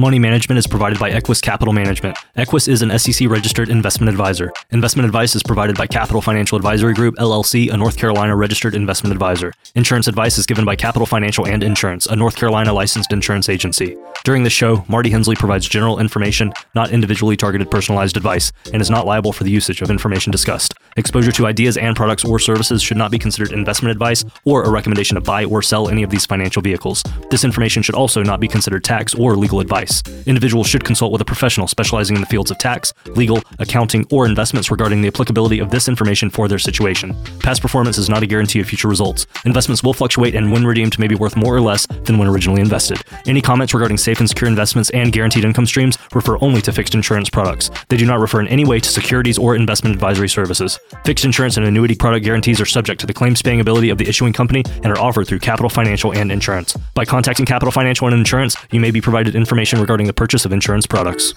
Money management is provided by Equus Capital Management. Equus is an SEC registered investment advisor. Investment advice is provided by Capital Financial Advisory Group, LLC, a North Carolina registered investment advisor. Insurance advice is given by Capital Financial and Insurance, a North Carolina licensed insurance agency. During the show, Marty Hensley provides general information, not individually targeted personalized advice, and is not liable for the usage of information discussed. Exposure to ideas and products or services should not be considered investment advice or a recommendation to buy or sell any of these financial vehicles. This information should also not be considered tax or legal advice. Individuals should consult with a professional specializing in the fields of tax, legal, accounting, or investments regarding the applicability of this information for their situation. Past performance is not a guarantee of future results. Investments will fluctuate and when redeemed may be worth more or less than when originally invested. Any comments regarding safe and secure investments and guaranteed income streams refer only to fixed insurance products. They do not refer in any way to securities or investment advisory services. Fixed insurance and annuity product guarantees are subject to the claims paying ability of the issuing company and are offered through Capital Financial and Insurance. By contacting Capital Financial and Insurance, you may be provided information regarding the purchase of insurance products.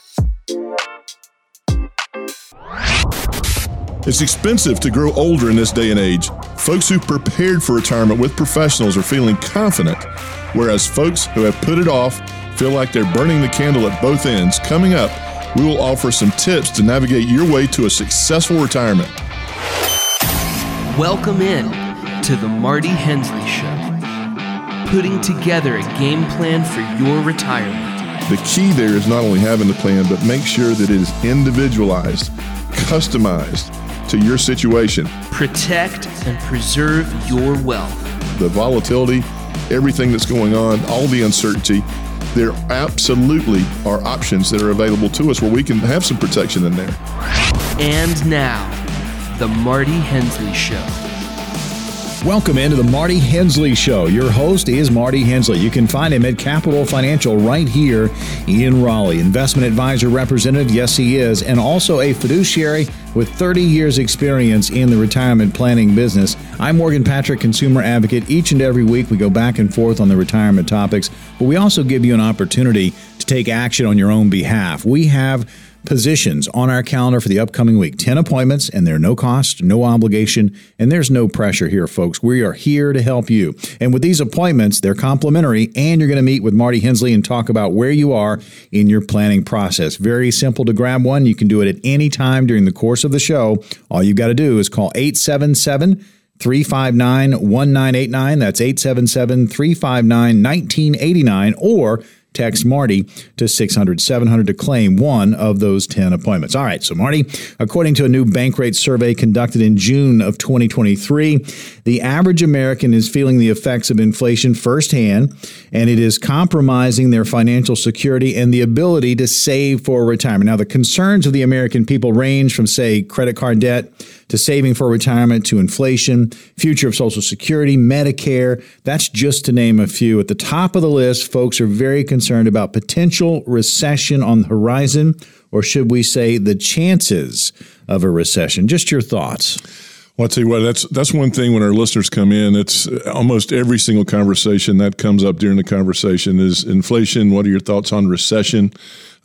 It's expensive to grow older in this day and age. Folks who prepared for retirement with professionals are feeling confident, whereas folks who have put it off feel like they're burning the candle at both ends. Coming up, we will offer some tips to navigate your way to a successful retirement. Welcome in to the Marty Hensley Show, putting together a game plan for your retirement. The key there is not only having the plan, but make sure that it is individualized, customized to your situation. Protect and preserve your wealth. The volatility, everything that's going on, all the uncertainty, there absolutely are options that are available to us where we can have some protection in there. And now, The Marty Hensley Show. Welcome into the Marty Hensley Show. Your host is Marty Hensley. You can find him at Capital Financial right here in Raleigh. Investment advisor representative, yes, he is, and also a fiduciary with 30 years' experience in the retirement planning business. I'm Morgan Patrick, consumer advocate. Each and every week, we go back and forth on the retirement topics, but we also give you an opportunity to take action on your own behalf. We have positions on our calendar for the upcoming week 10 appointments, and they're no cost, no obligation, and there's no pressure here, folks. We are here to help you. And with these appointments, they're complimentary, and you're going to meet with Marty Hensley and talk about where you are in your planning process. Very simple to grab one. You can do it at any time during the course of the show. All you've got to do is call 877 359 1989. That's 877 359 1989 or Text Marty to 600 700 to claim one of those 10 appointments. All right, so Marty, according to a new Bankrate survey conducted in June of 2023, the average American is feeling the effects of inflation firsthand, and it is compromising their financial security and the ability to save for retirement. Now, the concerns of the American people range from, say, credit card debt to saving for retirement to inflation, future of Social Security, Medicare. That's just to name a few. At the top of the list, folks are very concerned about potential recession on the horizon, or should we say the chances of a recession? Just your thoughts. Well, I'll tell you what, that's that's one thing when our listeners come in, it's almost every single conversation that comes up during the conversation is inflation. What are your thoughts on recession?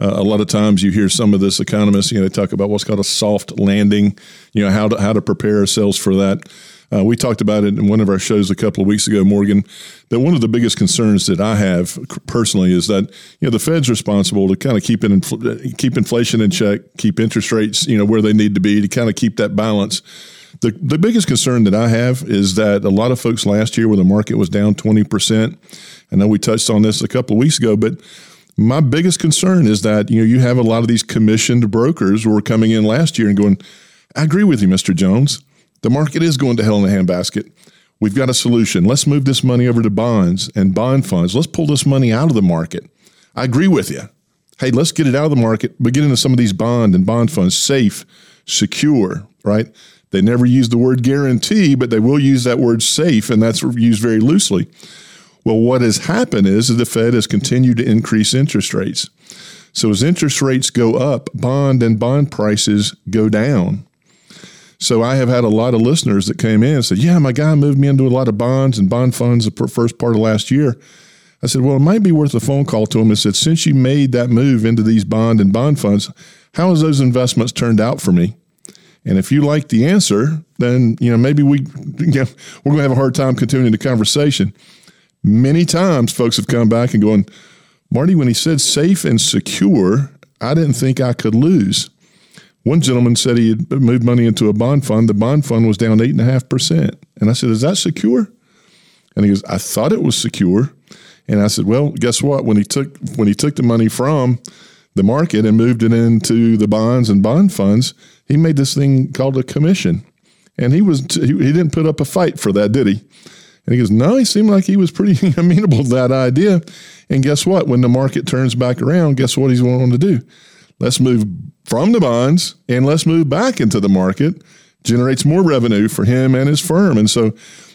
Uh, a lot of times you hear some of this economists, you know, they talk about what's called a soft landing, you know, how to, how to prepare ourselves for that. Uh, we talked about it in one of our shows a couple of weeks ago, Morgan. That one of the biggest concerns that I have personally is that you know the Fed's responsible to kind of keep keep inflation in check, keep interest rates you know where they need to be to kind of keep that balance. The the biggest concern that I have is that a lot of folks last year, where the market was down twenty percent, I know we touched on this a couple of weeks ago, but my biggest concern is that you know you have a lot of these commissioned brokers who were coming in last year and going, I agree with you, Mr. Jones. The market is going to hell in a handbasket. We've got a solution. Let's move this money over to bonds and bond funds. Let's pull this money out of the market. I agree with you. Hey, let's get it out of the market, but get into some of these bond and bond funds, safe, secure, right? They never use the word guarantee, but they will use that word safe, and that's used very loosely. Well, what has happened is that the Fed has continued to increase interest rates. So as interest rates go up, bond and bond prices go down. So I have had a lot of listeners that came in and said, "Yeah, my guy moved me into a lot of bonds and bond funds the first part of last year." I said, "Well, it might be worth a phone call to him." and said, "Since you made that move into these bond and bond funds, how has those investments turned out for me?" And if you like the answer, then you know maybe we you know, we're going to have a hard time continuing the conversation. Many times, folks have come back and going, Marty, when he said safe and secure, I didn't think I could lose. One gentleman said he had moved money into a bond fund. The bond fund was down 8.5%. And I said, Is that secure? And he goes, I thought it was secure. And I said, Well, guess what? When he took when he took the money from the market and moved it into the bonds and bond funds, he made this thing called a commission. And he was he, didn't put up a fight for that, did he? And he goes, No, he seemed like he was pretty amenable to that idea. And guess what? When the market turns back around, guess what he's wanting to do? Let's move from the bonds and let's move back into the market. Generates more revenue for him and his firm. And so,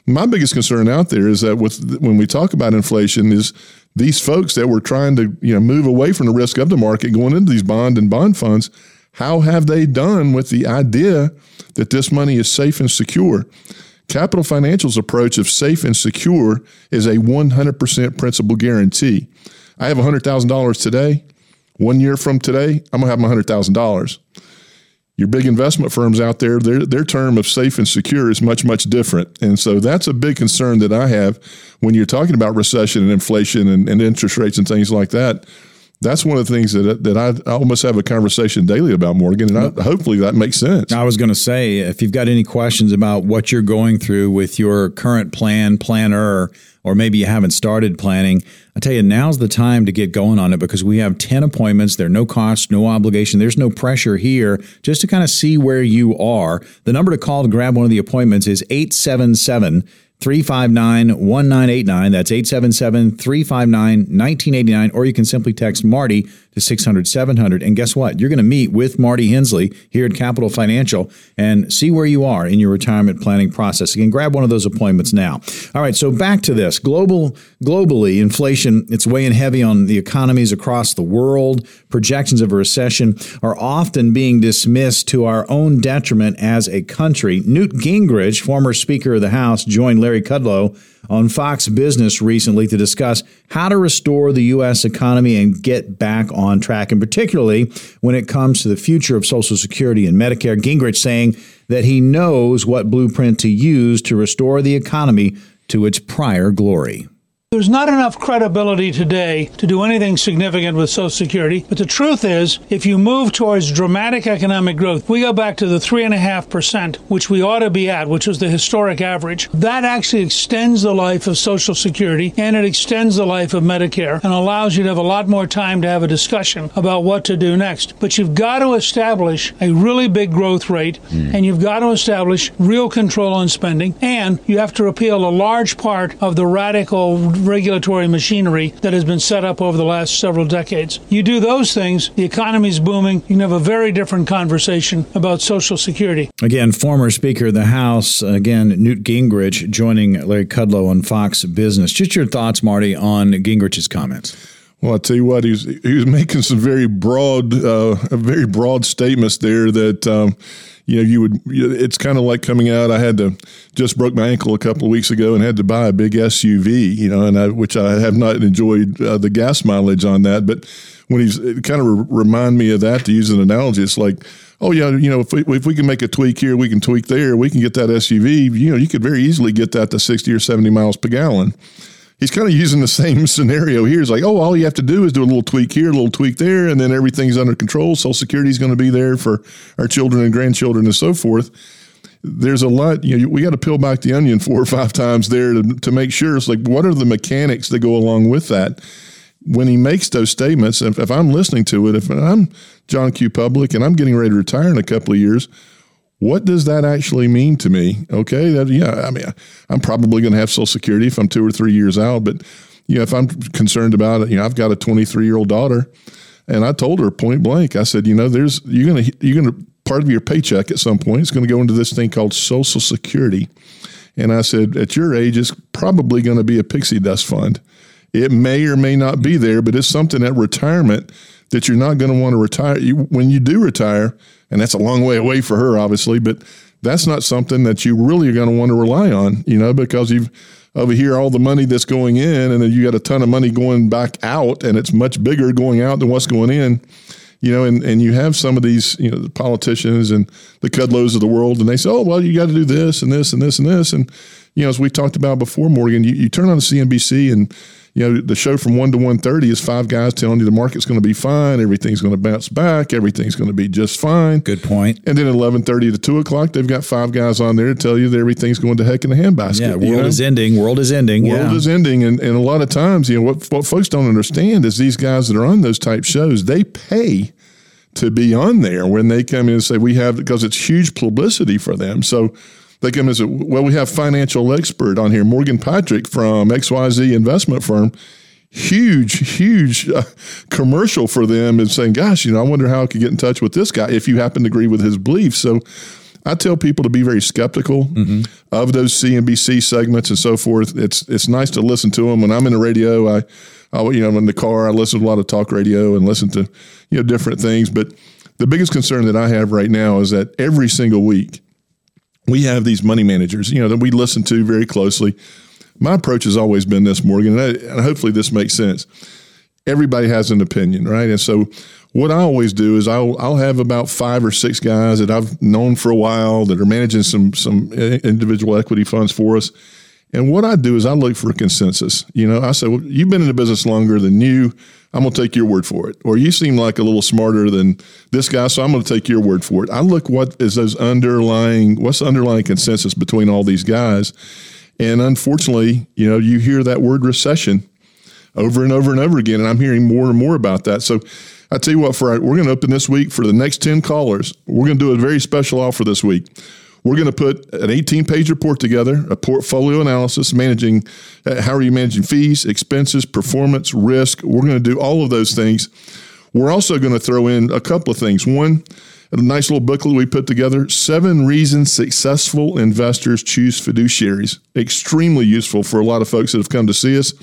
my biggest concern out there is that with when we talk about inflation, is these folks that were trying to you know move away from the risk of the market going into these bond and bond funds. How have they done with the idea that this money is safe and secure? Capital Financial's approach of safe and secure is a 100% principal guarantee. I have $100,000 today. One year from today, I'm going to have my $100,000. Your big investment firms out there, their, their term of safe and secure is much, much different. And so that's a big concern that I have when you're talking about recession and inflation and, and interest rates and things like that that's one of the things that that I, almost have a conversation daily about, Morgan, and I, hopefully that makes sense. I was going to say, if you've got any questions about what you're going through with your current plan, planner, or maybe you haven't started planning, I tell you, now's the time to get going on it because we have 10 appointments. There are no cost, no obligation. There's no pressure here just to kind of see where you are. The number to call to grab one of the appointments is 877 359 1989. That's 877 359 1989. Or you can simply text Marty to 600 700. And guess what? You're going to meet with Marty Hensley here at Capital Financial and see where you are in your retirement planning process. Again, grab one of those appointments now. All right, so back to this. Global globally, inflation, it's weighing heavy on the economies across the world. Projections of a recession are often being dismissed to our own detriment as a country. Newt Gingrich, former Speaker of the House, joined Larry Kudlow on Fox Business recently to discuss how to restore the U.S. economy and get back on track, and particularly when it comes to the future of Social Security and Medicare. Gingrich saying that he knows what blueprint to use to restore the economy to its prior glory. There's not enough credibility today to do anything significant with Social Security. But the truth is, if you move towards dramatic economic growth, we go back to the 3.5%, which we ought to be at, which was the historic average. That actually extends the life of Social Security and it extends the life of Medicare and allows you to have a lot more time to have a discussion about what to do next. But you've got to establish a really big growth rate mm. and you've got to establish real control on spending and you have to repeal a large part of the radical regulatory machinery that has been set up over the last several decades. You do those things, the economy's booming, you can have a very different conversation about Social Security. Again, former Speaker of the House, again, Newt Gingrich joining Larry Kudlow on Fox Business. Just your thoughts, Marty, on Gingrich's comments. Well, I tell you what, he was he was making some very broad, uh, very broad statements there that um, you know, you would, it's kind of like coming out. I had to, just broke my ankle a couple of weeks ago and had to buy a big SUV, you know, and I, which I have not enjoyed uh, the gas mileage on that. But when he's, it kind of re- remind me of that to use an analogy. It's like, oh yeah, you know, if we, if we can make a tweak here, we can tweak there. We can get that SUV. You know, you could very easily get that to 60 or 70 miles per gallon he's kind of using the same scenario here. He's like, oh, all you have to do is do a little tweak here, a little tweak there, and then everything's under control. Social Security is going to be there for our children and grandchildren and so forth. There's a lot, you know, we got to peel back the onion four or five times there to, to make sure. It's like, what are the mechanics that go along with that? When he makes those statements, if, if I'm listening to it, if I'm John Q. Public and I'm getting ready to retire in a couple of years, what does that actually mean to me? Okay, that yeah, I mean, I'm probably going to have Social Security if I'm two or three years out, but you know, if I'm concerned about it, you know, I've got a 23 year old daughter, and I told her point blank, I said, you know, there's you're gonna you're gonna part of your paycheck at some point is going to go into this thing called Social Security, and I said, at your age, it's probably going to be a pixie dust fund. It may or may not be there, but it's something at retirement that you're not going to want to retire. You, when you do retire, and that's a long way away for her, obviously, but that's not something that you really are going to want to rely on, you know, because you've over here all the money that's going in, and then you got a ton of money going back out, and it's much bigger going out than what's going in. You know, and, and you have some of these, you know, the politicians and the Kudlows of the world, and they say, oh, well, you got to do this and this and this and this. And, you know, as we talked about before, Morgan, you, you turn on the CNBC and you know, the show from one to one thirty is five guys telling you the market's going to be fine, everything's going to bounce back, everything's going to be just fine. Good point. And then eleven thirty to two o'clock, they've got five guys on there to tell you that everything's going to heck in the handbasket. Yeah, world you know? is ending. World is ending. World yeah. is ending, and, and a lot of times, you know, what what folks don't understand is these guys that are on those type shows, they pay to be on there when they come in and say we have because it's huge publicity for them. So they come and say, well, we have financial expert on here, Morgan Patrick from XYZ investment firm. Huge, huge uh, commercial for them and saying, gosh, you know, I wonder how I could get in touch with this guy if you happen to agree with his beliefs. So I tell people to be very skeptical mm-hmm. of those CNBC segments and so forth. It's it's nice to listen to them. When I'm in the radio, I, I you know, in the car, I listen to a lot of talk radio and listen to you know different things. But the biggest concern that I have right now is that every single week we have these money managers, you know, that we listen to very closely my approach has always been this, Morgan, and, I, and hopefully this makes sense. Everybody has an opinion, right? And so what I always do is I'll I'll have about five or six guys that I've known for a while that are managing some some uh, individual equity funds for us. And what I do is I look for a consensus. You know, I say, well, you've been in the business longer than you. I'm going to take your word for it. Or you seem like a little smarter than this guy, so I'm going to take your word for it. I look what is those underlying, what's the underlying consensus between all these guys. And unfortunately, you know, you hear that word recession over and over and over again, and I'm hearing more and more about that. So I tell you what, for our, we're going to open this week for the next 10 callers. We're going to do a very special offer this week. We're going to put an 18 page report together, a portfolio analysis, managing uh, how are you managing fees, expenses, performance, risk. We're going to do all of those things. We're also going to throw in a couple of things. One, a nice little booklet we put together seven reasons successful investors choose fiduciaries. Extremely useful for a lot of folks that have come to see us.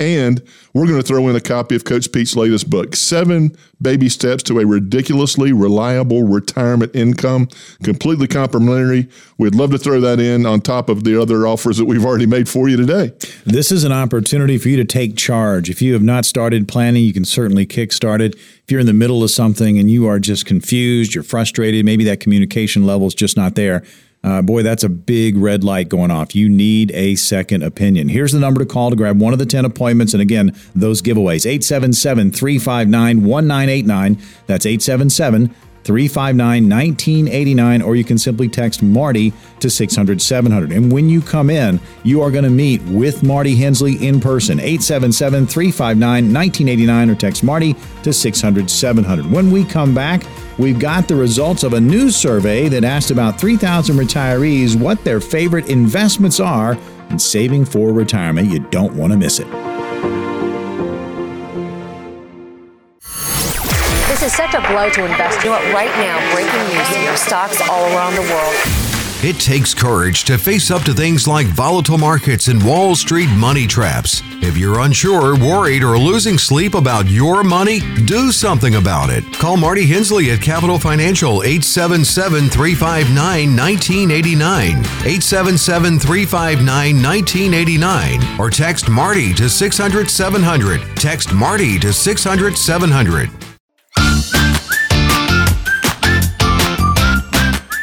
And we're going to throw in a copy of Coach Pete's latest book, Seven Baby Steps to a Ridiculously Reliable Retirement Income, completely complimentary. We'd love to throw that in on top of the other offers that we've already made for you today. This is an opportunity for you to take charge. If you have not started planning, you can certainly kickstart it. If you're in the middle of something and you are just confused, you're frustrated, maybe that communication level is just not there uh, boy, that's a big red light going off. You need a second opinion. Here's the number to call to grab one of the 10 appointments. And again, those giveaways 877 359 1989. That's 877 359 1989, or you can simply text Marty to 600 700. And when you come in, you are going to meet with Marty Hensley in person. 877 359 1989, or text Marty to 600 700. When we come back, we've got the results of a new survey that asked about 3,000 retirees what their favorite investments are in saving for retirement. You don't want to miss it. A blow to. You know what? Right now, breaking news stocks all around the world. It takes courage to face up to things like volatile markets and Wall Street money traps. If you're unsure, worried, or losing sleep about your money, do something about it. Call Marty Hensley at Capital Financial 877 359 1989. 877 359 1989. Or text Marty to 600 700. Text Marty to 600 700.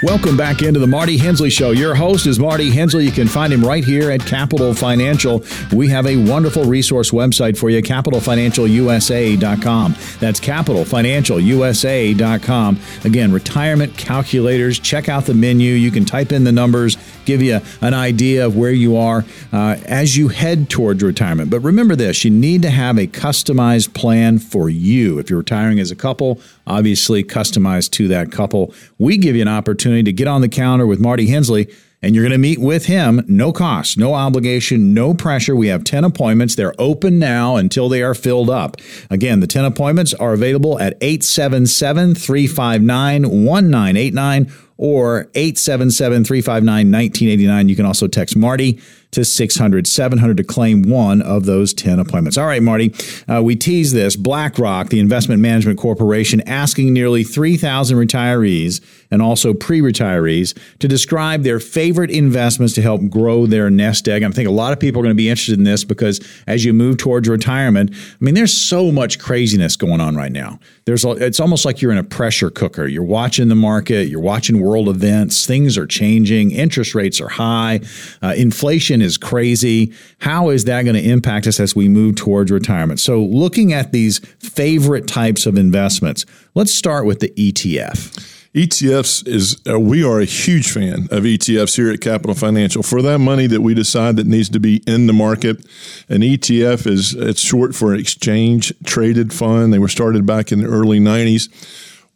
Welcome back into the Marty Hensley Show. Your host is Marty Hensley. You can find him right here at Capital Financial. We have a wonderful resource website for you, capitalfinancialusa.com. That's capitalfinancialusa.com. Again, retirement calculators. Check out the menu. You can type in the numbers, give you an idea of where you are uh, as you head towards retirement. But remember this you need to have a customized plan for you. If you're retiring as a couple, obviously customized to that couple. We give you an opportunity to get on the counter with Marty Hensley and you're going to meet with him. No cost, no obligation, no pressure. We have 10 appointments. They're open now until they are filled up. Again, the 10 appointments are available at 877 359 1989 or 877 359 1989. You can also text Marty to 600 700 to claim one of those 10 appointments. All right, Marty, uh, we tease this. BlackRock, the investment management corporation, asking nearly 3,000 retirees and also pre retirees to describe their favorite investments to help grow their nest egg. I think a lot of people are going to be interested in this because as you move towards retirement, I mean, there's so much craziness going on right now. There's it's almost like you're in a pressure cooker. You're watching the market, you're watching world events, things are changing, interest rates are high, uh, inflation is crazy. How is that going to impact us as we move towards retirement? So, looking at these favorite types of investments, let's start with the ETF. ETFs is uh, we are a huge fan of ETFs here at Capital Financial. For that money that we decide that needs to be in the market, an ETF is it's short for exchange traded fund. They were started back in the early 90s.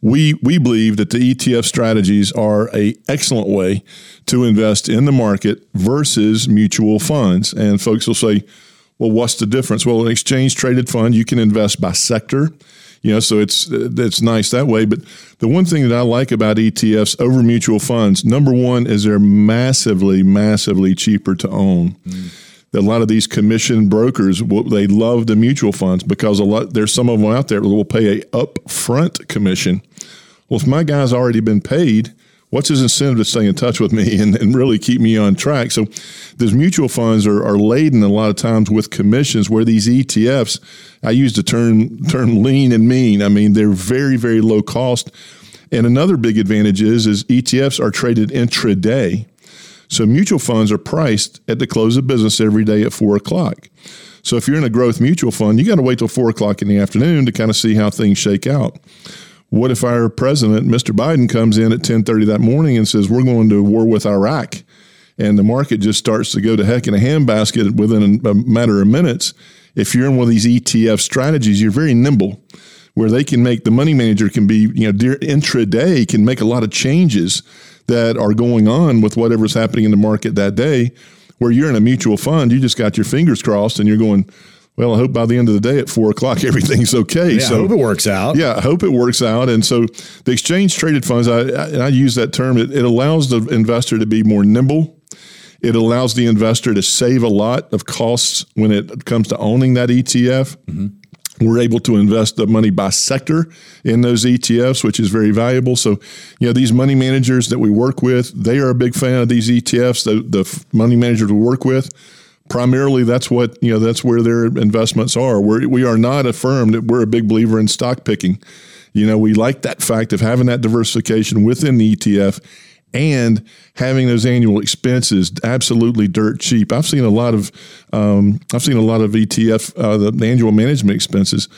We we believe that the ETF strategies are a excellent way to invest in the market versus mutual funds. And folks will say, "Well, what's the difference?" Well, an exchange traded fund you can invest by sector you know, so it's it's nice that way. But the one thing that I like about ETFs over mutual funds, number one, is they're massively, massively cheaper to own. Mm. A lot of these commission brokers, they love the mutual funds because a lot there's some of them out there that will pay a upfront commission. Well, if my guy's already been paid, what's his incentive to stay in touch with me and, and really keep me on track? So those mutual funds are, are laden a lot of times with commissions where these ETFs, I use the term term lean and mean. I mean, they're very, very low cost. And another big advantage is, is ETFs are traded intraday. So mutual funds are priced at the close of business every day at four o'clock. So if you're in a growth mutual fund, you got to wait till four o'clock in the afternoon to kind of see how things shake out. What if our president, Mr. Biden, comes in at 10:30 that morning and says we're going to war with Iraq, and the market just starts to go to heck in a handbasket within a matter of minutes? If you're in one of these ETF strategies, you're very nimble, where they can make the money manager can be you know intraday can make a lot of changes that are going on with whatever's happening in the market that day. Where you're in a mutual fund, you just got your fingers crossed and you're going well, I hope by the end of the day at four o'clock everything's okay. Yeah, so I hope it works out. Yeah, I hope it works out. And so the exchange traded funds, I, I, I use that term. It, it, allows the investor to be more nimble. It allows the investor to save a lot of costs when it comes to owning that ETF. Mm-hmm. We're able to invest the money by sector in those ETFs, which is very valuable. So, you know, these money managers that we work with, they are a big fan of these ETFs. The, the money managers we work with primarily that's what you know that's where their investments are we're, we are not a firm that we're a big believer in stock picking you know we like that fact of having that diversification within the etf and having those annual expenses absolutely dirt cheap. I've seen a lot of um, i've seen a lot of etf uh, the, the annual management expenses.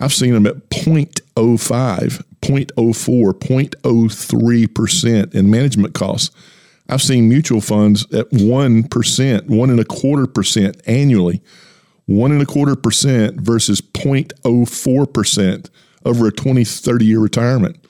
I've seen them at 0.05 0.04 0.03% in management costs. I've seen mutual funds at 1%, one and a quarter percent annually, one and a quarter percent versus 0.04% over a 20, 30 year retirement.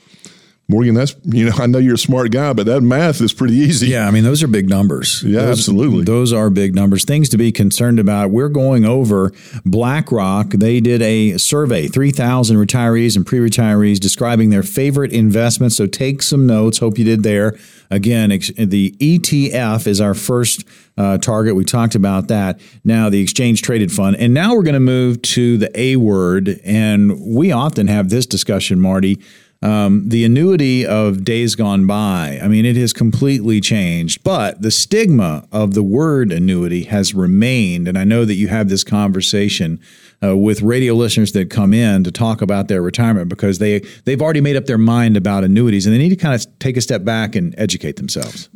Morgan, that's you know I know you're a smart guy, but that math is pretty easy. Yeah, I mean those are big numbers. Yeah, those, absolutely. Those are big numbers. Things to be concerned about. We're going over BlackRock. They did a survey, three thousand retirees and pre-retirees, describing their favorite investments. So take some notes. Hope you did there. Again, the ETF is our first uh, target. We talked about that. Now the exchange traded fund, and now we're going to move to the A word. And we often have this discussion, Marty um, the annuity of days gone by, I mean, it has completely changed, but the stigma of the word annuity has remained. And I know that you have this conversation uh, with radio listeners that come in to talk about their retirement because they, they've already made up their mind about annuities and they need to kind of take a step back and educate themselves.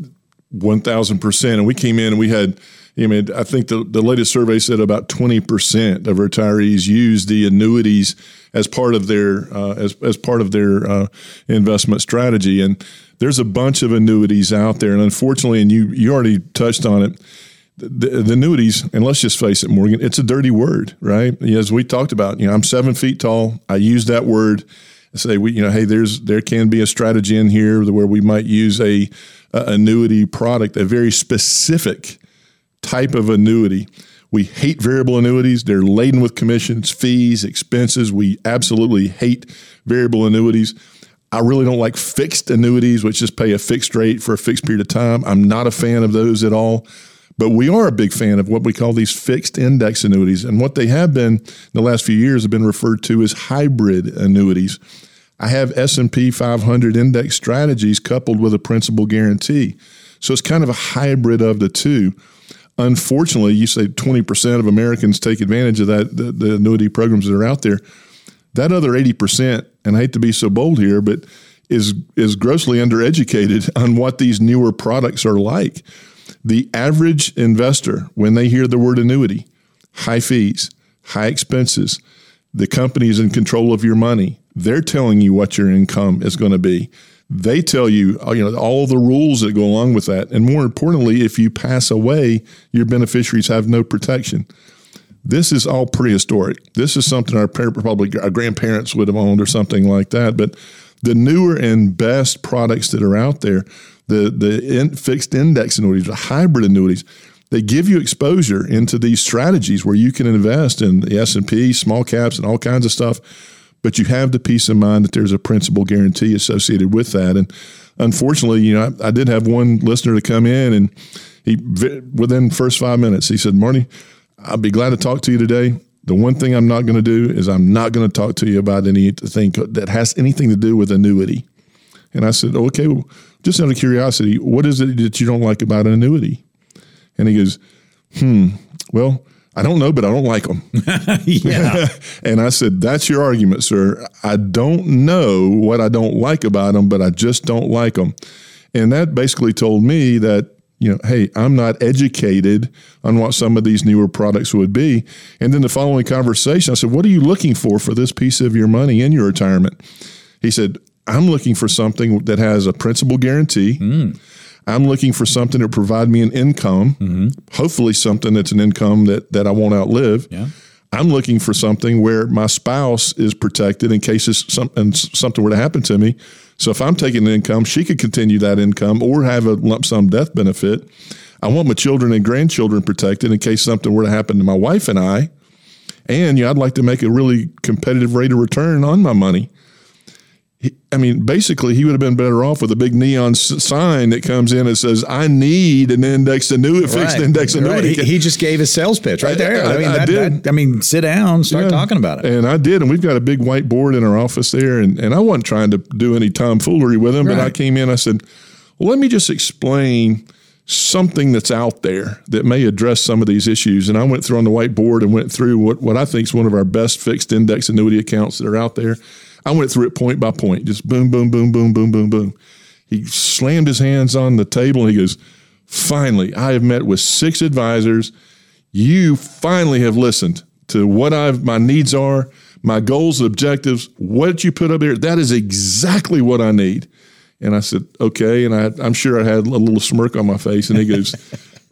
1000%. And we came in and we had I mean, I think the, the latest survey said about 20% of retirees use the annuities as part of their uh, as, as part of their uh, investment strategy. And there's a bunch of annuities out there. And unfortunately, and you, you already touched on it, the, the, annuities, and let's just face it, Morgan, it's a dirty word, right? As we talked about, you know, I'm seven feet tall. I use that word. I say we, you know, hey, there's there can be a strategy in here where we might use a, a annuity product, a very specific type of annuity. We hate variable annuities. They're laden with commissions, fees, expenses. We absolutely hate variable annuities. I really don't like fixed annuities, which just pay a fixed rate for a fixed period of time. I'm not a fan of those at all. But we are a big fan of what we call these fixed index annuities. And what they have been in the last few years have been referred to as hybrid annuities. I have S&P 500 index strategies coupled with a principal guarantee. So it's kind of a hybrid of the two unfortunately, you say 20% of Americans take advantage of that, the, the annuity programs that are out there. That other 80%, and I hate to be so bold here, but is is grossly undereducated on what these newer products are like. The average investor, when they hear the word annuity, high fees, high expenses, the company is in control of your money. They're telling you what your income is going to be. They tell you, uh, you know, all the rules that go along with that. And more importantly, if you pass away, your beneficiaries have no protection. This is all prehistoric. This is something our probably our grandparents would have owned or something like that. But the newer and best products that are out there, the the in, fixed index annuities, the hybrid annuities, they give you exposure into these strategies where you can invest in the S and P, small caps, and all kinds of stuff. But you have the peace of mind that there's a principal guarantee associated with that. And unfortunately, you know, I, I did have one listener to come in, and he within first five minutes he said, "Marty." I'll be glad to talk to you today. The one thing I'm not going to do is I'm not going to talk to you about anything that has anything to do with annuity. And I said, okay, well, just out of curiosity, what is it that you don't like about an annuity? And he goes, hmm, well, I don't know, but I don't like them. yeah. and I said, that's your argument, sir. I don't know what I don't like about them, but I just don't like them. And that basically told me that you know, hey, I'm not educated on what some of these newer products would be. And then the following conversation, I said, What are you looking for for this piece of your money in your retirement? He said, I'm looking for something that has a principal guarantee. Mm. I'm looking for something to provide me an income, mm-hmm. hopefully something that's an income that, that I won't outlive. Yeah. I'm looking for something where my spouse is protected in case something, something were to happen to me. So if I'm taking an income, she could continue that income or have a lump sum death benefit. I want my children and grandchildren protected in case something were to happen to my wife and I. And yeah, I'd like to make a really competitive rate of return on my money. I mean, basically, he would have been better off with a big neon sign that comes in and says, "I need an index annuity, right. fixed index annuity." Right. He, he, just gave his sales pitch right there. I, I, I mean, I, that, did. That, I mean, sit down, start yeah. talking about it. And I did, and we've got a big whiteboard in our office there, and, and I wasn't trying to do any tomfoolery with him, right. but I came in, I said, "Well, let me just explain." something that's out there that may address some of these issues. And I went through on the whiteboard and went through what, what I think is one of our best fixed index annuity accounts that are out there. I went through it point by point, just boom, boom, boom, boom, boom, boom, boom. He slammed his hands on the table and he goes, Finally, I have met with six advisors. You finally have listened to what I've my needs are, my goals, objectives, what you put up there. That is exactly what I need. And I said, okay. And I, I'm sure I had a little smirk on my face. And he goes,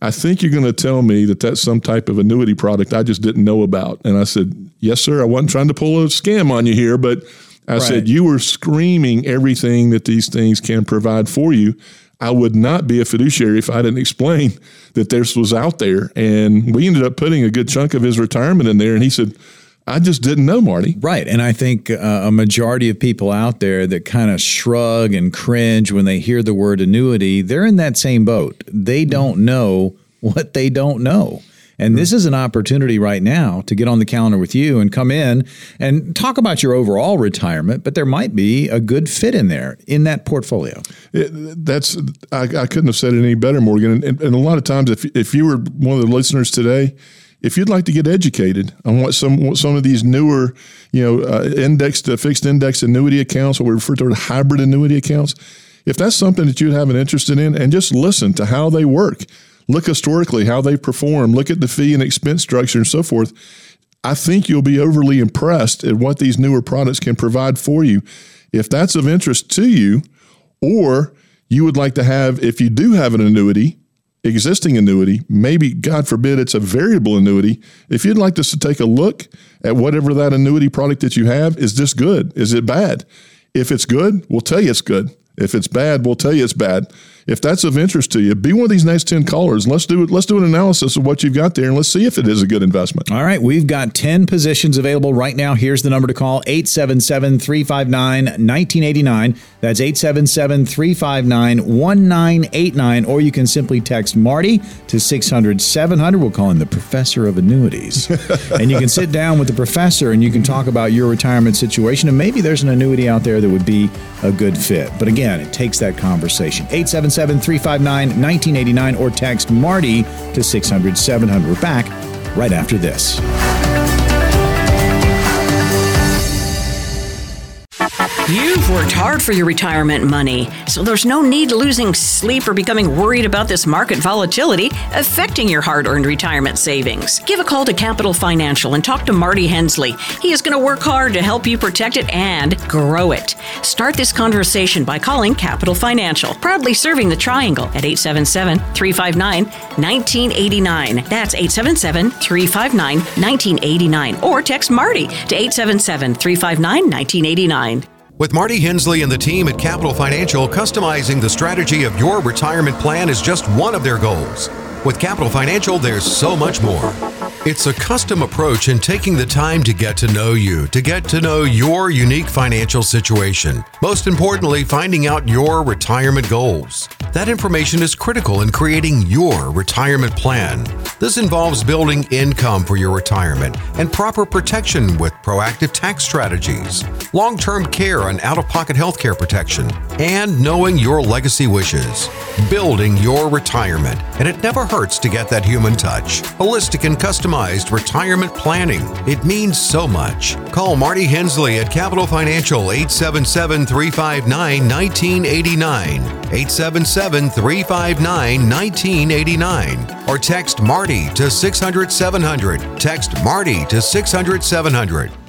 I think you're going to tell me that that's some type of annuity product I just didn't know about. And I said, yes, sir. I wasn't trying to pull a scam on you here, but I right. said, You were screaming everything that these things can provide for you. I would not be a fiduciary if I didn't explain that this was out there. And we ended up putting a good chunk of his retirement in there. And he said, I just didn't know, Marty. Right. And I think uh, a majority of people out there that kind of shrug and cringe when they hear the word annuity, they're in that same boat. They don't know what they don't know. And this is an opportunity right now to get on the calendar with you and come in and talk about your overall retirement, but there might be a good fit in there in that portfolio. It, that's I, I, couldn't have said it any better, Morgan. And, and, a lot of times, if if you were one of the listeners today, if you'd like to get educated on what some what some of these newer, you know, uh, indexed uh, fixed index annuity accounts, what we refer to as hybrid annuity accounts, if that's something that you'd have an interest in, and just listen to how they work look historically how they perform, look at the fee and expense structure and so forth. I think you'll be overly impressed at what these newer products can provide for you. If that's of interest to you, or you would like to have, if you do have an annuity, existing annuity, maybe, God forbid, it's a variable annuity. If you'd like us to take a look at whatever that annuity product that you have, is this good? Is it bad? If it's good, we'll tell you it's good. If it's bad, we'll tell you it's bad if that's of interest to you, be one of these next 10 callers. Let's do it. Let's do an analysis of what you've got there and let's see if it is a good investment. All right. We've got 10 positions available right now. Here's the number to call 877 359 1989. That's 877 359 1989. Or you can simply text Marty to 600 700. We'll call him the professor of annuities. and you can sit down with the professor and you can talk about your retirement situation. And maybe there's an annuity out there that would be a good fit. But again, it takes that conversation. 877 877 359 1989 or text Marty to 600 700. We're back right after this. You've worked hard for your retirement money, so there's no need losing sleep or becoming worried about this market volatility affecting your hard earned retirement savings. Give a call to Capital Financial and talk to Marty Hensley. He is going to work hard to help you protect it and grow it. Start this conversation by calling Capital Financial, proudly serving the Triangle at 877 359 1989. That's 877 359 1989. Or text Marty to 877 359 1989. With Marty Hensley and the team at Capital Financial, customizing the strategy of your retirement plan is just one of their goals. With Capital Financial, there's so much more. It's a custom approach in taking the time to get to know you, to get to know your unique financial situation. Most importantly, finding out your retirement goals. That information is critical in creating your retirement plan. This involves building income for your retirement and proper protection with proactive tax strategies, long term care and out of pocket healthcare protection, and knowing your legacy wishes. Building your retirement. And it never hurts to get that human touch. Holistic and customized retirement planning. It means so much. Call Marty Hensley at Capital Financial 877 359 1989. 877 359 1989. Or text Marty to 600 700. Text Marty to 600 700.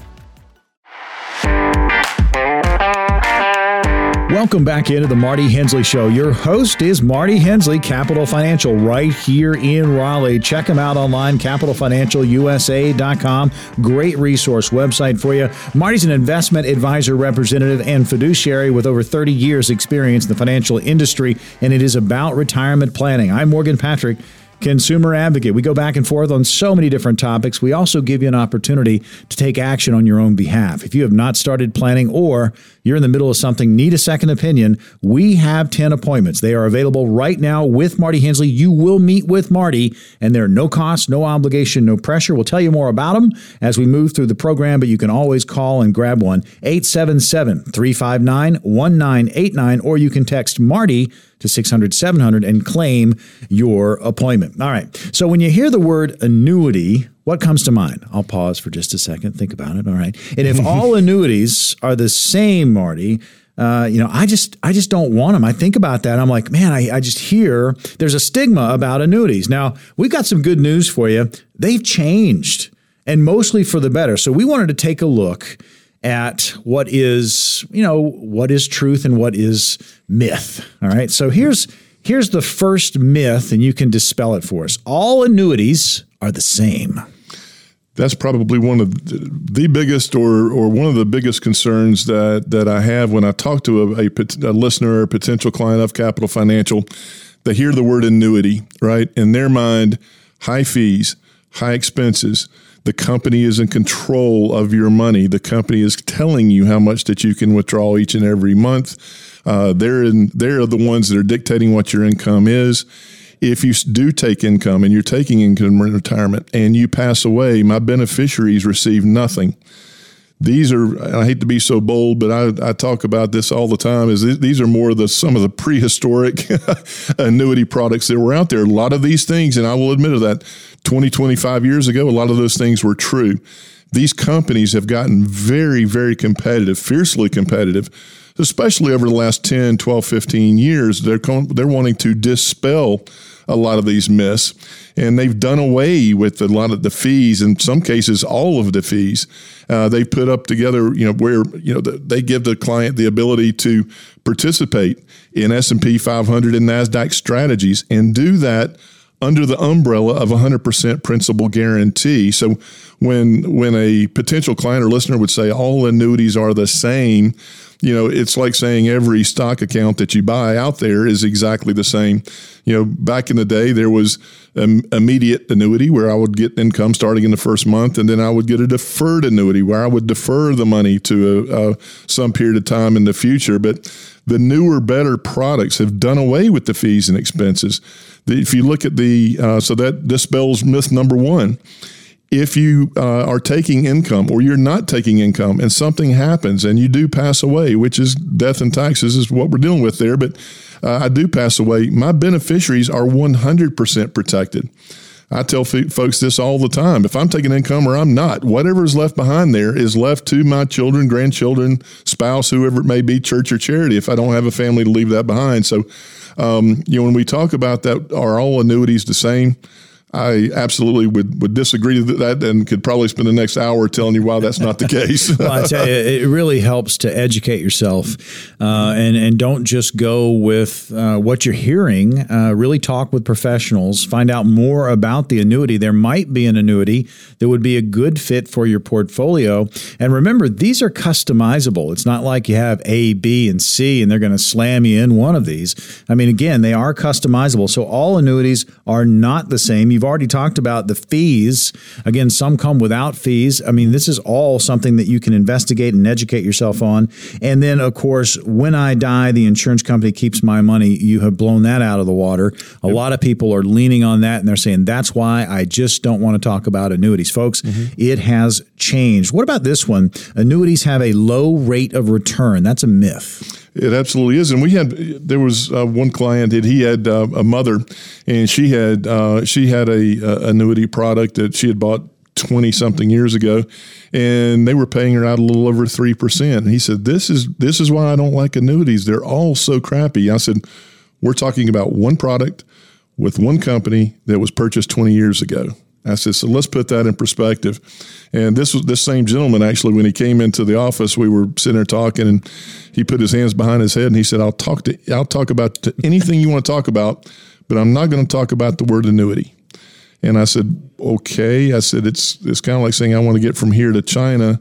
Welcome back into the Marty Hensley Show. Your host is Marty Hensley, Capital Financial, right here in Raleigh. Check him out online, capitalfinancialusa.com. Great resource website for you. Marty's an investment advisor representative and fiduciary with over 30 years' experience in the financial industry, and it is about retirement planning. I'm Morgan Patrick consumer advocate. We go back and forth on so many different topics. We also give you an opportunity to take action on your own behalf. If you have not started planning or you're in the middle of something, need a second opinion, we have 10 appointments. They are available right now with Marty Hensley. You will meet with Marty, and they're no cost, no obligation, no pressure. We'll tell you more about them as we move through the program, but you can always call and grab one 877 359 1989, or you can text Marty to 600 700 and claim your appointment. All right. So when you hear the word annuity, what comes to mind? I'll pause for just a second, think about it. All right. And if all annuities are the same, Marty, uh, you know, I just I just don't want them. I think about that. I'm like, man, I, I just hear there's a stigma about annuities. Now we've got some good news for you. They've changed, and mostly for the better. So we wanted to take a look at what is, you know, what is truth and what is myth. All right. So here's here's the first myth, and you can dispel it for us. All annuities are the same. That's probably one of the biggest, or or one of the biggest concerns that that I have when I talk to a, a, a listener or potential client of Capital Financial. They hear the word annuity, right? In their mind, high fees, high expenses the company is in control of your money. The company is telling you how much that you can withdraw each and every month. Uh, they're in, they're the ones that are dictating what your income is. If you do take income and you're taking income in retirement and you pass away, my beneficiaries receive nothing these are I hate to be so bold, but I, I talk about this all the time. Is these are more of the some of the prehistoric annuity products that were out there. A lot of these things, and I will admit to that, 20, 25 years ago, a lot of those things were true. These companies have gotten very, very competitive, fiercely competitive, especially over the last 10, 12, 15 years. They're, they're wanting to dispel a lot of these myths, and they've done away with a lot of the fees. In some cases, all of the fees. Uh, they put up together, you know, where you know the, they give the client the ability to participate in S and P 500 and Nasdaq strategies, and do that under the umbrella of 100% principal guarantee. So when when a potential client or listener would say all annuities are the same, you know, it's like saying every stock account that you buy out there is exactly the same. You know, back in the day, there was an immediate annuity where I would get income starting in the first month, and then I would get a deferred annuity where I would defer the money to a, a, some period of time in the future. But the newer, better products have done away with the fees and expenses. If you look at the, uh, so that dispels myth number one if you uh, are taking income or you're not taking income and something happens and you do pass away, which is death and taxes is what we're dealing with there, but uh, I do pass away, my beneficiaries are 100% protected. I tell f- folks this all the time. If I'm taking income or I'm not, whatever is left behind there is left to my children, grandchildren, spouse, whoever it may be, church or charity, if I don't have a family to leave that behind. So, um, you know, when we talk about that, are all annuities the same? I absolutely would, would disagree with that and could probably spend the next hour telling you why that's not the case. well, I tell you, it really helps to educate yourself uh, and, and don't just go with uh, what you're hearing. Uh, really talk with professionals, find out more about the annuity. There might be an annuity that would be a good fit for your portfolio. And remember, these are customizable. It's not like you have A, B, and C and they're going to slam you in one of these. I mean, again, they are customizable. So all annuities are not the same. You've already talked about the fees. Again, some come without fees. I mean, this is all something that you can investigate and educate yourself on. And then, of course, when I die, the insurance company keeps my money. You have blown that out of the water. A yep. lot of people are leaning on that and they're saying, that's why I just don't want to talk about annuities. Folks, mm-hmm. it has changed. What about this one? Annuities have a low rate of return. That's a myth. It absolutely is, and we had there was uh, one client that he had uh, a mother, and she had uh, she had a, annuity product that she had bought twenty something years ago, and they were paying her out a little over three percent. And he said, "This is this is why I don't like annuities. They're all so crappy." I said, "We're talking about one product with one company that was purchased twenty years ago." I said, so let's put that in perspective. And this was this same gentleman actually when he came into the office, we were sitting there talking, and he put his hands behind his head and he said, "I'll talk to I'll talk about anything you want to talk about, but I'm not going to talk about the word annuity." And I said, "Okay." I said, "It's it's kind of like saying I want to get from here to China."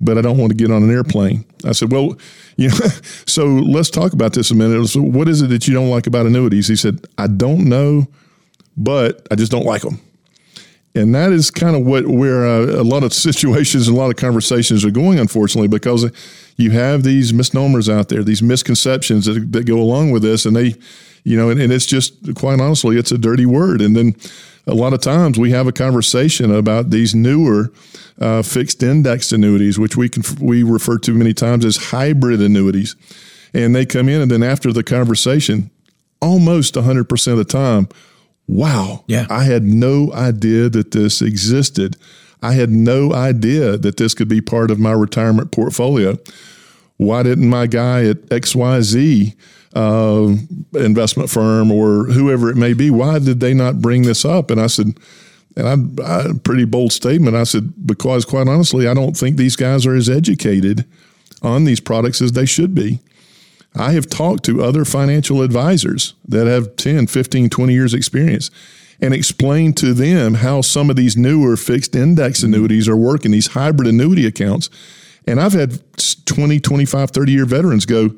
But I don't want to get on an airplane. I said, "Well, you know, so let's talk about this a minute. So, what is it that you don't like about annuities?" He said, "I don't know, but I just don't like them." And that is kind of what where uh, a lot of situations and a lot of conversations are going, unfortunately, because you have these misnomers out there, these misconceptions that, that go along with this, and they, you know, and, and it's just quite honestly, it's a dirty word. And then a lot of times we have a conversation about these newer uh, fixed index annuities, which we can we refer to many times as hybrid annuities, and they come in, and then after the conversation, almost 100% of the time wow, yeah. I had no idea that this existed. I had no idea that this could be part of my retirement portfolio. Why didn't my guy at XYZ uh, investment firm or whoever it may be, why did they not bring this up? And I said, and I, I pretty bold statement. I said, because quite honestly, I don't think these guys are as educated on these products as they should be. I have talked to other financial advisors that have 10, 15, 20 years experience and explained to them how some of these newer fixed index annuities are working, these hybrid annuity accounts. And I've had 20, 25, 30 year veterans go,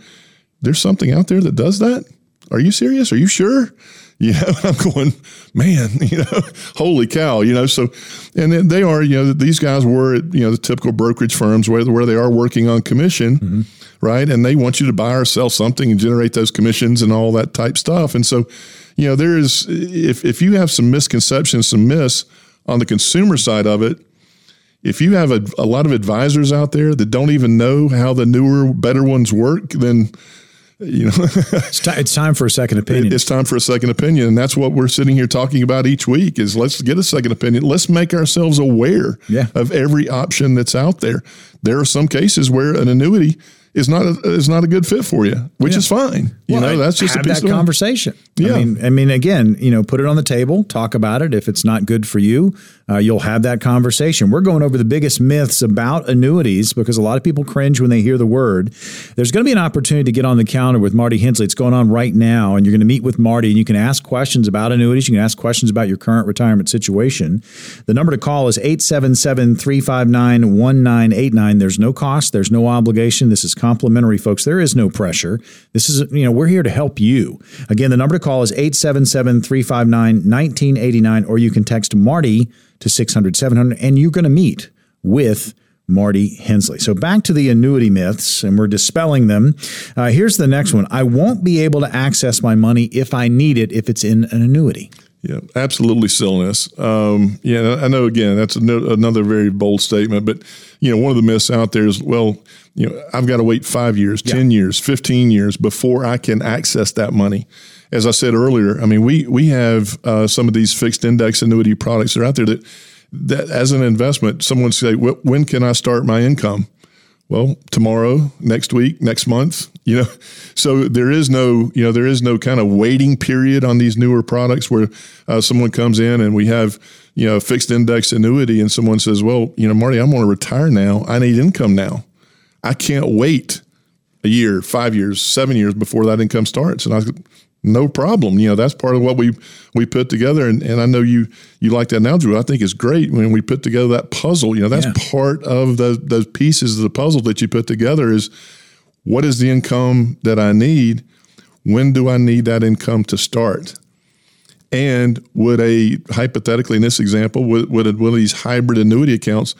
there's something out there that does that? Are you serious? Are you sure? You know, I'm going, man, you know, holy cow, you know. So, and they are, you know, these guys were at, you know, the typical brokerage firms where, where they are working on commission. Mm-hmm right? And they want you to buy or sell something and generate those commissions and all that type stuff. And so, you know, there is if if you have some misconceptions, some myths on the consumer side of it, if you have a, a lot of advisors out there that don't even know how the newer, better ones work, then you know it's, t- it's, time for a second opinion it's time for a second opinion and that's what we're sitting here talking about each week is let's get a second opinion let's make ourselves aware yeah. of every option that's out there there are some cases where an annuity is not a, is not a good fit for you, which yeah. is fine. You well, know, that's just have a piece that of conversation. Yeah. I mean, I mean, again, you know, put it on the table, talk about it. If it's not good for you, uh, you'll have that conversation. We're going over the biggest myths about annuities because a lot of people cringe when they hear the word. There's going to be an opportunity to get on the counter with Marty Hensley. It's going on right now, and you're going to meet with Marty, and you can ask questions about annuities. You can ask questions about your current retirement situation. The number to call is 877 359 1989. There's no cost, there's no obligation. This is complimentary, folks. There is no pressure. This is, you know, we're here to help you. Again, the number to call is 877 359 1989, or you can text Marty to 600 700, and you're going to meet with Marty Hensley. So back to the annuity myths, and we're dispelling them. Uh, here's the next one I won't be able to access my money if I need it if it's in an annuity. Yeah, absolutely silliness. Um, yeah, I know. Again, that's another very bold statement, but you know, one of the myths out there is, well, you know, I've got to wait five years, yeah. ten years, fifteen years before I can access that money. As I said earlier, I mean, we we have uh, some of these fixed index annuity products that are out there that that as an investment, someone say, when can I start my income? Well tomorrow next week next month you know. So there is no you know there is no kind of waiting period on these newer products where uh, someone comes in and we have you know fixed index annuity and someone says well you know marty i want to retire now. I need income now. I can't wait a year five years seven years before that income starts. And i no problem. You know, that's part of what we we put together. And, and I know you you like that analogy. I think it's great when we put together that puzzle. You know, that's yeah. part of those those pieces of the puzzle that you put together is what is the income that I need? When do I need that income to start? And would a hypothetically in this example, would, would one of these hybrid annuity accounts,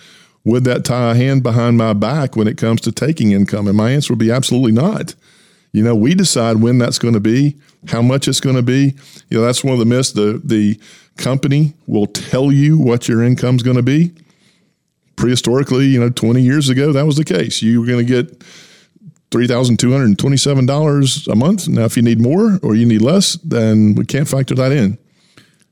would that tie a hand behind my back when it comes to taking income? And my answer would be absolutely not. You know, we decide when that's going to be, how much it's going to be. You know, that's one of the myths. The the company will tell you what your income's going to be. Prehistorically, you know, 20 years ago, that was the case. You were going to get $3,227 a month. Now, if you need more or you need less, then we can't factor that in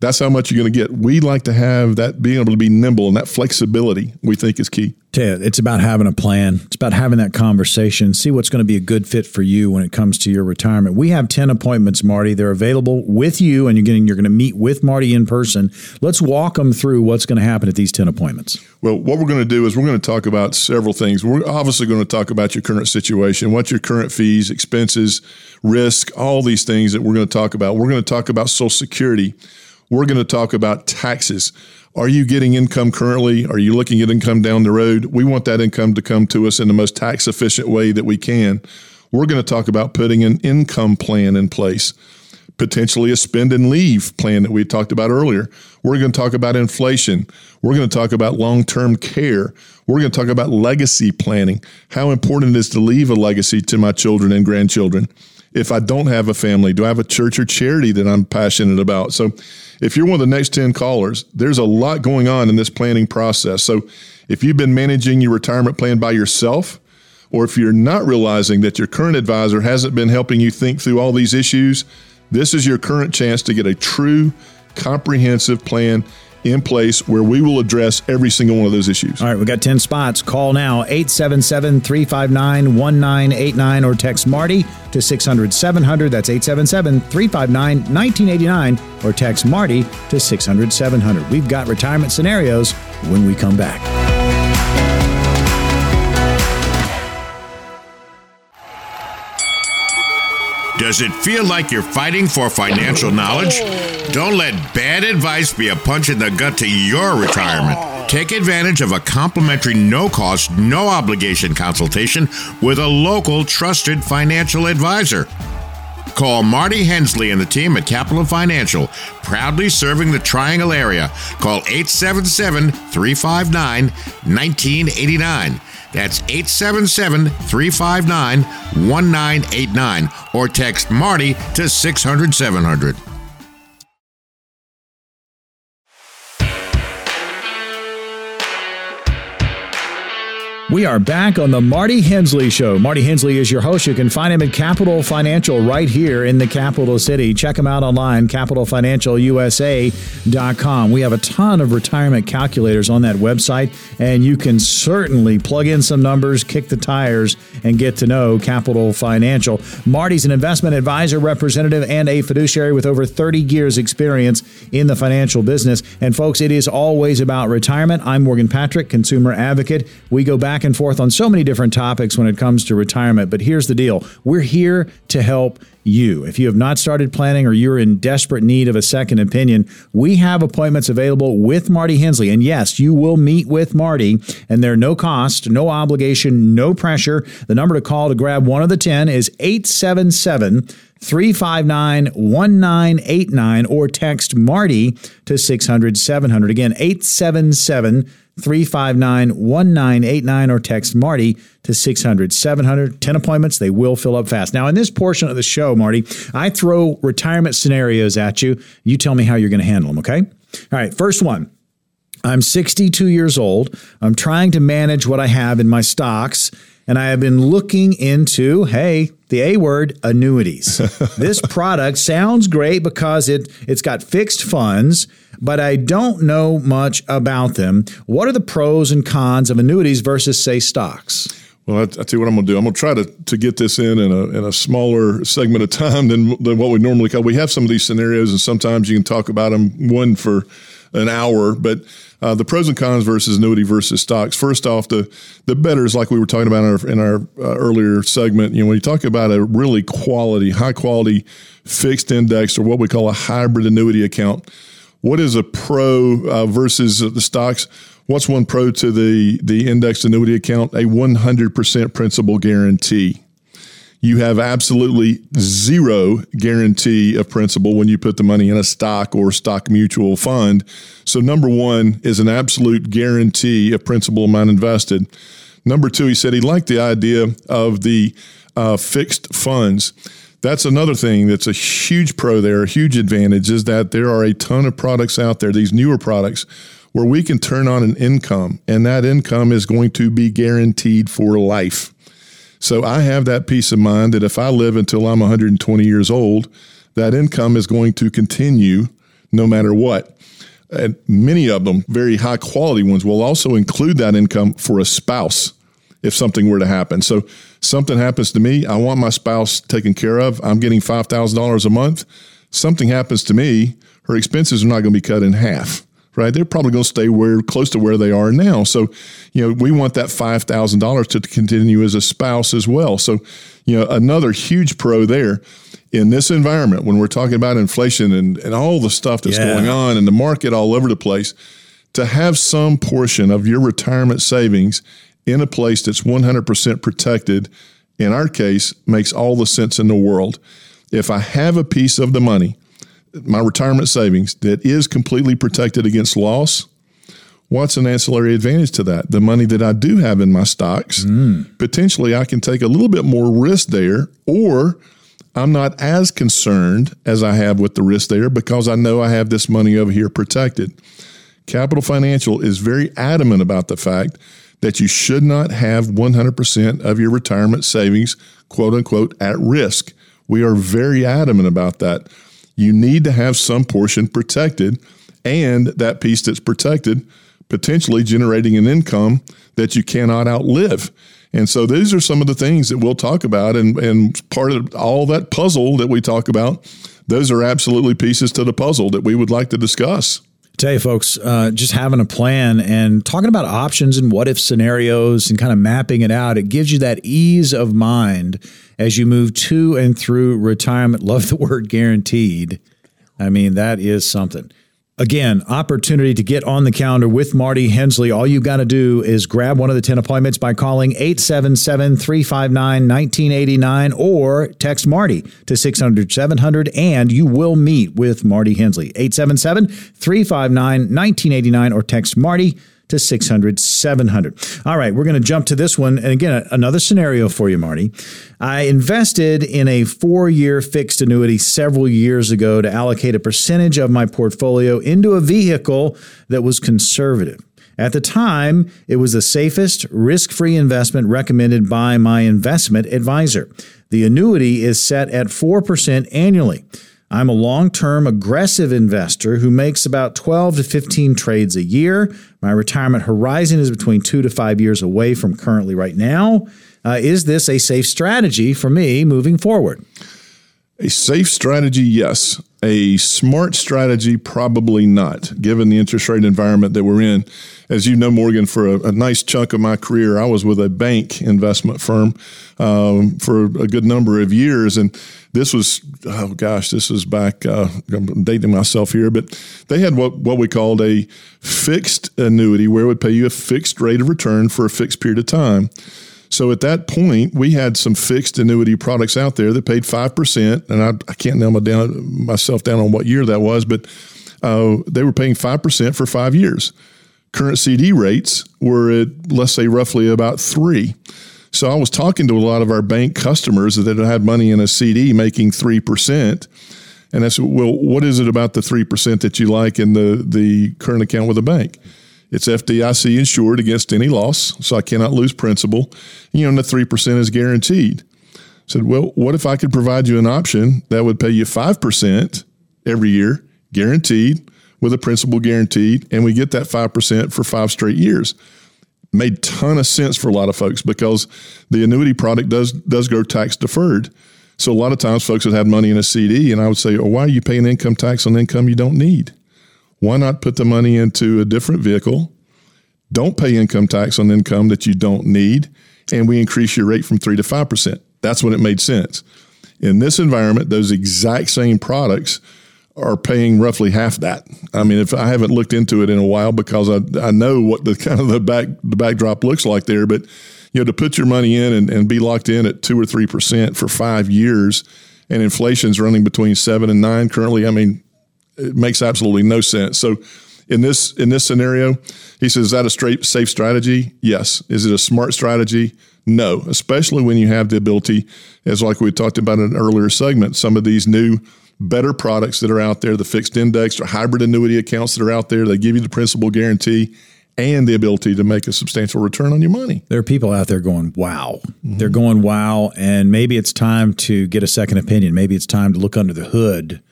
that's how much you're going to get. We like to have that being able to be nimble and that flexibility we think is key. Ted, it's about having a plan. It's about having that conversation, see what's going to be a good fit for you when it comes to your retirement. We have 10 appointments, Marty. They're available with you and you're getting you're going to meet with Marty in person. Let's walk them through what's going to happen at these 10 appointments. Well, what we're going to do is we're going to talk about several things. We're obviously going to talk about your current situation, what your current fees, expenses, risk, all these things that we're going to talk about. We're going to talk about social security we're going to talk about taxes. Are you getting income currently? Are you looking at income down the road? We want that income to come to us in the most tax efficient way that we can. We're going to talk about putting an income plan in place, potentially a spend and leave plan that we talked about earlier. We're going to talk about inflation. We're going to talk about long term care. We're going to talk about legacy planning, how important it is to leave a legacy to my children and grandchildren if I don't have a family? Do I have a church or charity that I'm passionate about? So, if you're one of the next 10 callers, there's a lot going on in this planning process. So, if you've been managing your retirement plan by yourself, or if you're not realizing that your current advisor hasn't been helping you think through all these issues, this is your current chance to get a true, comprehensive plan in place where we will address every single one of those issues. All right, we got 10 spots. Call now 877 359 1989 or text Marty to 600 700. That's 877 359 1989 or text Marty to 600 700. We've got retirement scenarios when we come back. Does it feel like you're fighting for financial knowledge? Don't let bad advice be a punch in the gut to your retirement. Take advantage of a complimentary, no cost, no obligation consultation with a local trusted financial advisor. Call Marty Hensley and the team at Capital Financial, proudly serving the Triangle area. Call 877 359 1989. That's 877 359 1989 or text Marty to 600 700. We are back on the Marty Hensley Show. Marty Hensley is your host. You can find him at Capital Financial right here in the capital city. Check him out online, capitalfinancialusa.com. We have a ton of retirement calculators on that website, and you can certainly plug in some numbers, kick the tires, and get to know Capital Financial. Marty's an investment advisor, representative, and a fiduciary with over 30 years' experience in the financial business. And folks, it is always about retirement. I'm Morgan Patrick, consumer advocate. We go back and forth on so many different topics when it comes to retirement. But here's the deal we're here to help you. If you have not started planning or you're in desperate need of a second opinion, we have appointments available with Marty Hensley. And yes, you will meet with Marty, and there are no cost, no obligation, no pressure. The number to call to grab one of the 10 is 877 359 1989 or text Marty to 600 700. Again, 877 359 1989 or text Marty to 600 700. 10 appointments, they will fill up fast. Now, in this portion of the show, Marty, I throw retirement scenarios at you. You tell me how you're going to handle them, okay? All right, first one. I'm 62 years old. I'm trying to manage what I have in my stocks, and I have been looking into, hey, the A word, annuities. this product sounds great because it it's got fixed funds, but I don't know much about them. What are the pros and cons of annuities versus say stocks? Well, I, I tell you what I'm going to do. I'm going to try to, to get this in in a, in a smaller segment of time than, than what we normally call. We have some of these scenarios, and sometimes you can talk about them one for an hour. But uh, the pros and cons versus annuity versus stocks. First off, the the better is like we were talking about in our, in our uh, earlier segment. You know, when you talk about a really quality, high quality fixed index or what we call a hybrid annuity account, what is a pro uh, versus the stocks? What's one pro to the the indexed annuity account? A 100% principal guarantee. You have absolutely zero guarantee of principal when you put the money in a stock or stock mutual fund. So, number one is an absolute guarantee of principal amount invested. Number two, he said he liked the idea of the uh, fixed funds. That's another thing that's a huge pro there, a huge advantage is that there are a ton of products out there, these newer products where we can turn on an income, and that income is going to be guaranteed for life. So I have that peace of mind that if I live until I'm 120 years old, that income is going to continue no matter what. And many of them, very high quality ones, will also include that income for a spouse if something were to happen. So something happens to me, I want my spouse taken care of. I'm getting $5,000 a month. Something happens to me, her expenses are not going to be cut in half right? They're probably going to stay where close to where they are now. So, you know, we want that five thousand dollars to continue as a spouse as well. So, you know, another huge pro there in this environment when we're talking about inflation and, and all the stuff that's yeah. going on and the market all over the place, to have some portion of your retirement savings in a place that's 100% protected, in our case, makes all the sense in the world. If I have a piece of the money my retirement savings that is completely protected against loss, what's an ancillary advantage to that? The money that I do have in my stocks, mm. potentially I can take a little bit more risk there, or I'm not as concerned as I have with the risk there because I know I have this money over here protected. Capital Financial is very adamant about the fact that you should not have 100% of your retirement savings, quote unquote, at risk. We are very adamant about that you need to have some portion protected and that piece that's protected potentially generating an income that you cannot outlive. And so these are some of the things that we'll talk about and, and part of all that puzzle that we talk about, those are absolutely pieces to the puzzle that we would like to discuss tell you folks, uh, just having a plan and talking about options and what if scenarios and kind of mapping it out, it gives you that ease of mind as you move to and through retirement. Love the word guaranteed. I mean, that is something. Again, opportunity to get on the calendar with Marty Hensley. All you got to do is grab one of the 10 appointments by calling 877 359 1989 or text Marty to 600 700 and you will meet with Marty Hensley. 877 359 1989 or text Marty to 600 700. All right, we're going to jump to this one. And again, another scenario for you, Marty. I invested in a four year fixed annuity several years ago to allocate a percentage of my portfolio into a vehicle that was conservative. At the time, it was the safest, risk free investment recommended by my investment advisor. The annuity is set at 4% annually. I'm a long term aggressive investor who makes about 12 to 15 trades a year. My retirement horizon is between two to five years away from currently right now. Uh, is this a safe strategy for me moving forward? A safe strategy, yes. A smart strategy, probably not, given the interest rate environment that we're in. As you know, Morgan, for a, a nice chunk of my career, I was with a bank investment firm um, for a good number of years. And this was, oh gosh, this was back, uh, I'm dating myself here, but they had what, what we called a fixed annuity where it would pay you a fixed rate of return for a fixed period of time. So at that point, we had some fixed annuity products out there that paid 5%. And I, I can't nail my down, myself down on what year that was, but uh, they were paying 5% for five years. current CD rates were at, let's say, roughly about three. So I was talking to a lot of our bank customers that had money in a CD making 3%. And I said, well, what is it about the 3% that you like in the, the current account with a bank? It's FDIC insured against any loss, so I cannot lose principal. You know, and the 3% is guaranteed. I said, well, what if I could provide you an option that would pay you 5% every year, guaranteed, with a principal guaranteed, and we get that 5% for five straight years? Made ton of sense for a lot of folks because the annuity product does does go tax deferred. So a lot of times folks would have money in a CD, and I would say, oh, why are you paying income tax on income you don't need? Why not put the money into a different vehicle? Don't pay income tax on income that you don't need, and we increase your rate from 3 to 5%. That's when it made sense. In this environment, those exact same products are paying roughly half that. I mean, if I haven't looked into it in a while because I, I know what the kind of the back the backdrop looks like there, but you know, to put your money in and, and be locked in at two or three percent for five years and inflation's running between seven and nine currently, I mean, it makes absolutely no sense. So in this in this scenario, he says, is that a straight safe strategy? Yes. Is it a smart strategy? No, especially when you have the ability, as like we talked about in an earlier segment, some of these new better products that are out there, the fixed index or hybrid annuity accounts that are out there, they give you the principal guarantee and the ability to make a substantial return on your money. There are people out there going, wow. Mm-hmm. They're going, wow. And maybe it's time to get a second opinion. Maybe it's time to look under the hood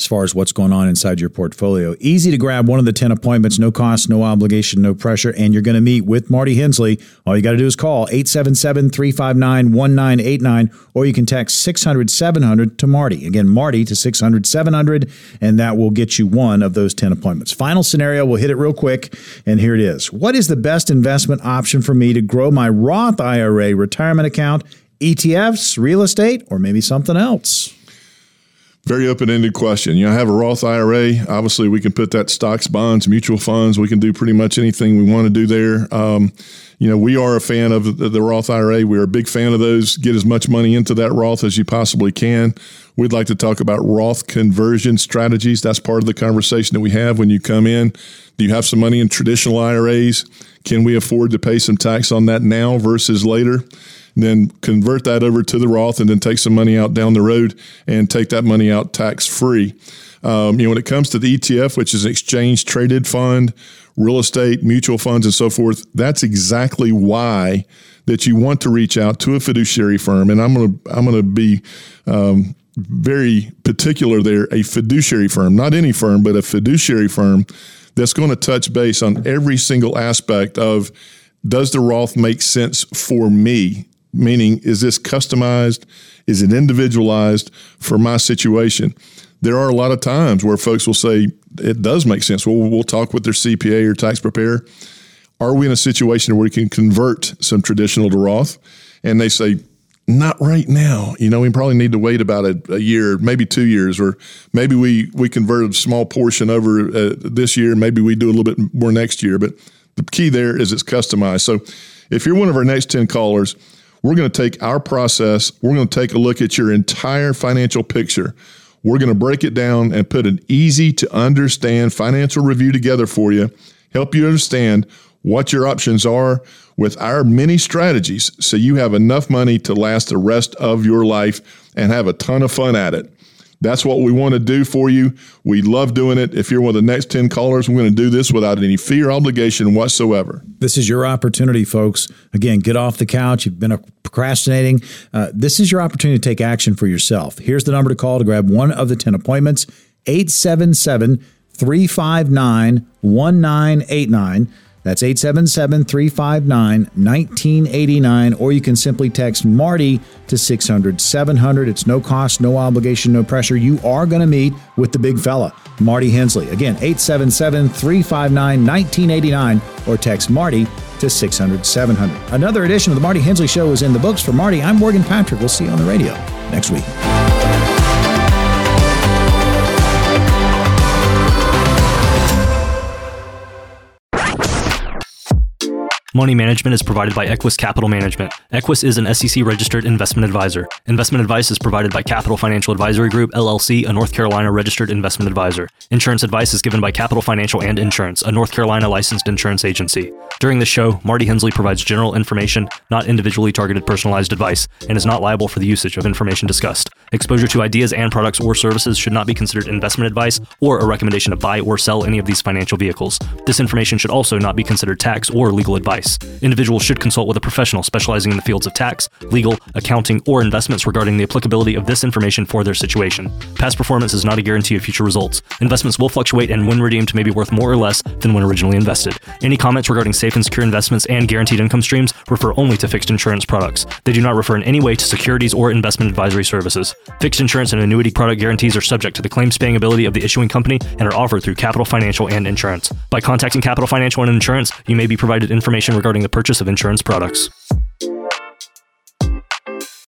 as far as what's going on inside your portfolio. Easy to grab one of the 10 appointments, no cost, no obligation, no pressure, and you're going to meet with Marty Hensley. All you got to do is call 877 359 1989, or you can text 600 700 to Marty. Again, Marty to 600 700, and that will get you one of those 10 appointments. Final scenario, we'll hit it real quick, and here it is. What is the best investment option for me to grow my Roth IRA retirement account? ETFs, real estate, or maybe something else? Very open-ended question. You know, I have a Roth IRA. Obviously, we can put that stocks, bonds, mutual funds. We can do pretty much anything we want to do there. Um, you know, we are a fan of the, the, Roth IRA. We're a big fan of those. Get as much money into that Roth as you possibly can. We'd like to talk about Roth conversion strategies. That's part of the conversation that we have when you come in. Do you have some money in traditional IRAs? Can we afford to pay some tax on that now versus later? Then convert that over to the Roth and then take some money out down the road and take that money out tax free. Um, you know, when it comes to the ETF, which is an exchange traded fund, real estate, mutual funds, and so forth, that's exactly why that you want to reach out to a fiduciary firm. And I'm to I'm to be um, very particular there. A fiduciary firm, not any firm, but a fiduciary firm that's going to touch base on every single aspect of does the Roth make sense for me meaning is this customized? Is it individualized for my situation? There are a lot of times where folks will say it does make sense. Well, we'll talk with their CPA or tax preparer. Are we in a situation where we can convert some traditional to Roth? And they say, not right now. You know, we probably need to wait about a, a year, maybe two years, or maybe we we convert a small portion over uh, this year. Maybe we do a little bit more next year. But the key there is it's customized. So, if you're one of our next ten callers, we're going to take our process, we're going to take a look at your entire financial picture. We're going to break it down and put an easy to understand financial review together for you, help you understand what your options are with our many strategies so you have enough money to last the rest of your life and have a ton of fun at it. That's what we want to do for you. We love doing it. If you're one of the next 10 callers, we're going to do this without any fee or obligation whatsoever. This is your opportunity, folks. Again, get off the couch. You've been procrastinating. Uh, this is your opportunity to take action for yourself. Here's the number to call to grab one of the 10 appointments 877 359 1989. That's 877 359 1989, or you can simply text Marty to 600 700. It's no cost, no obligation, no pressure. You are going to meet with the big fella, Marty Hensley. Again, 877 359 1989, or text Marty to 600 700. Another edition of the Marty Hensley Show is in the books. For Marty, I'm Morgan Patrick. We'll see you on the radio next week. Money management is provided by Equus Capital Management. Equus is an SEC registered investment advisor. Investment advice is provided by Capital Financial Advisory Group, LLC, a North Carolina registered investment advisor. Insurance advice is given by Capital Financial and Insurance, a North Carolina licensed insurance agency. During the show, Marty Hensley provides general information, not individually targeted personalized advice, and is not liable for the usage of information discussed. Exposure to ideas and products or services should not be considered investment advice or a recommendation to buy or sell any of these financial vehicles. This information should also not be considered tax or legal advice advice. Individuals should consult with a professional specializing in the fields of tax, legal, accounting, or investments regarding the applicability of this information for their situation. Past performance is not a guarantee of future results. Investments will fluctuate and when redeemed may be worth more or less than when originally invested. Any comments regarding safe and secure investments and guaranteed income streams refer only to fixed insurance products. They do not refer in any way to securities or investment advisory services. Fixed insurance and annuity product guarantees are subject to the claims paying ability of the issuing company and are offered through Capital Financial and Insurance. By contacting Capital Financial and Insurance, you may be provided information regarding the purchase of insurance products.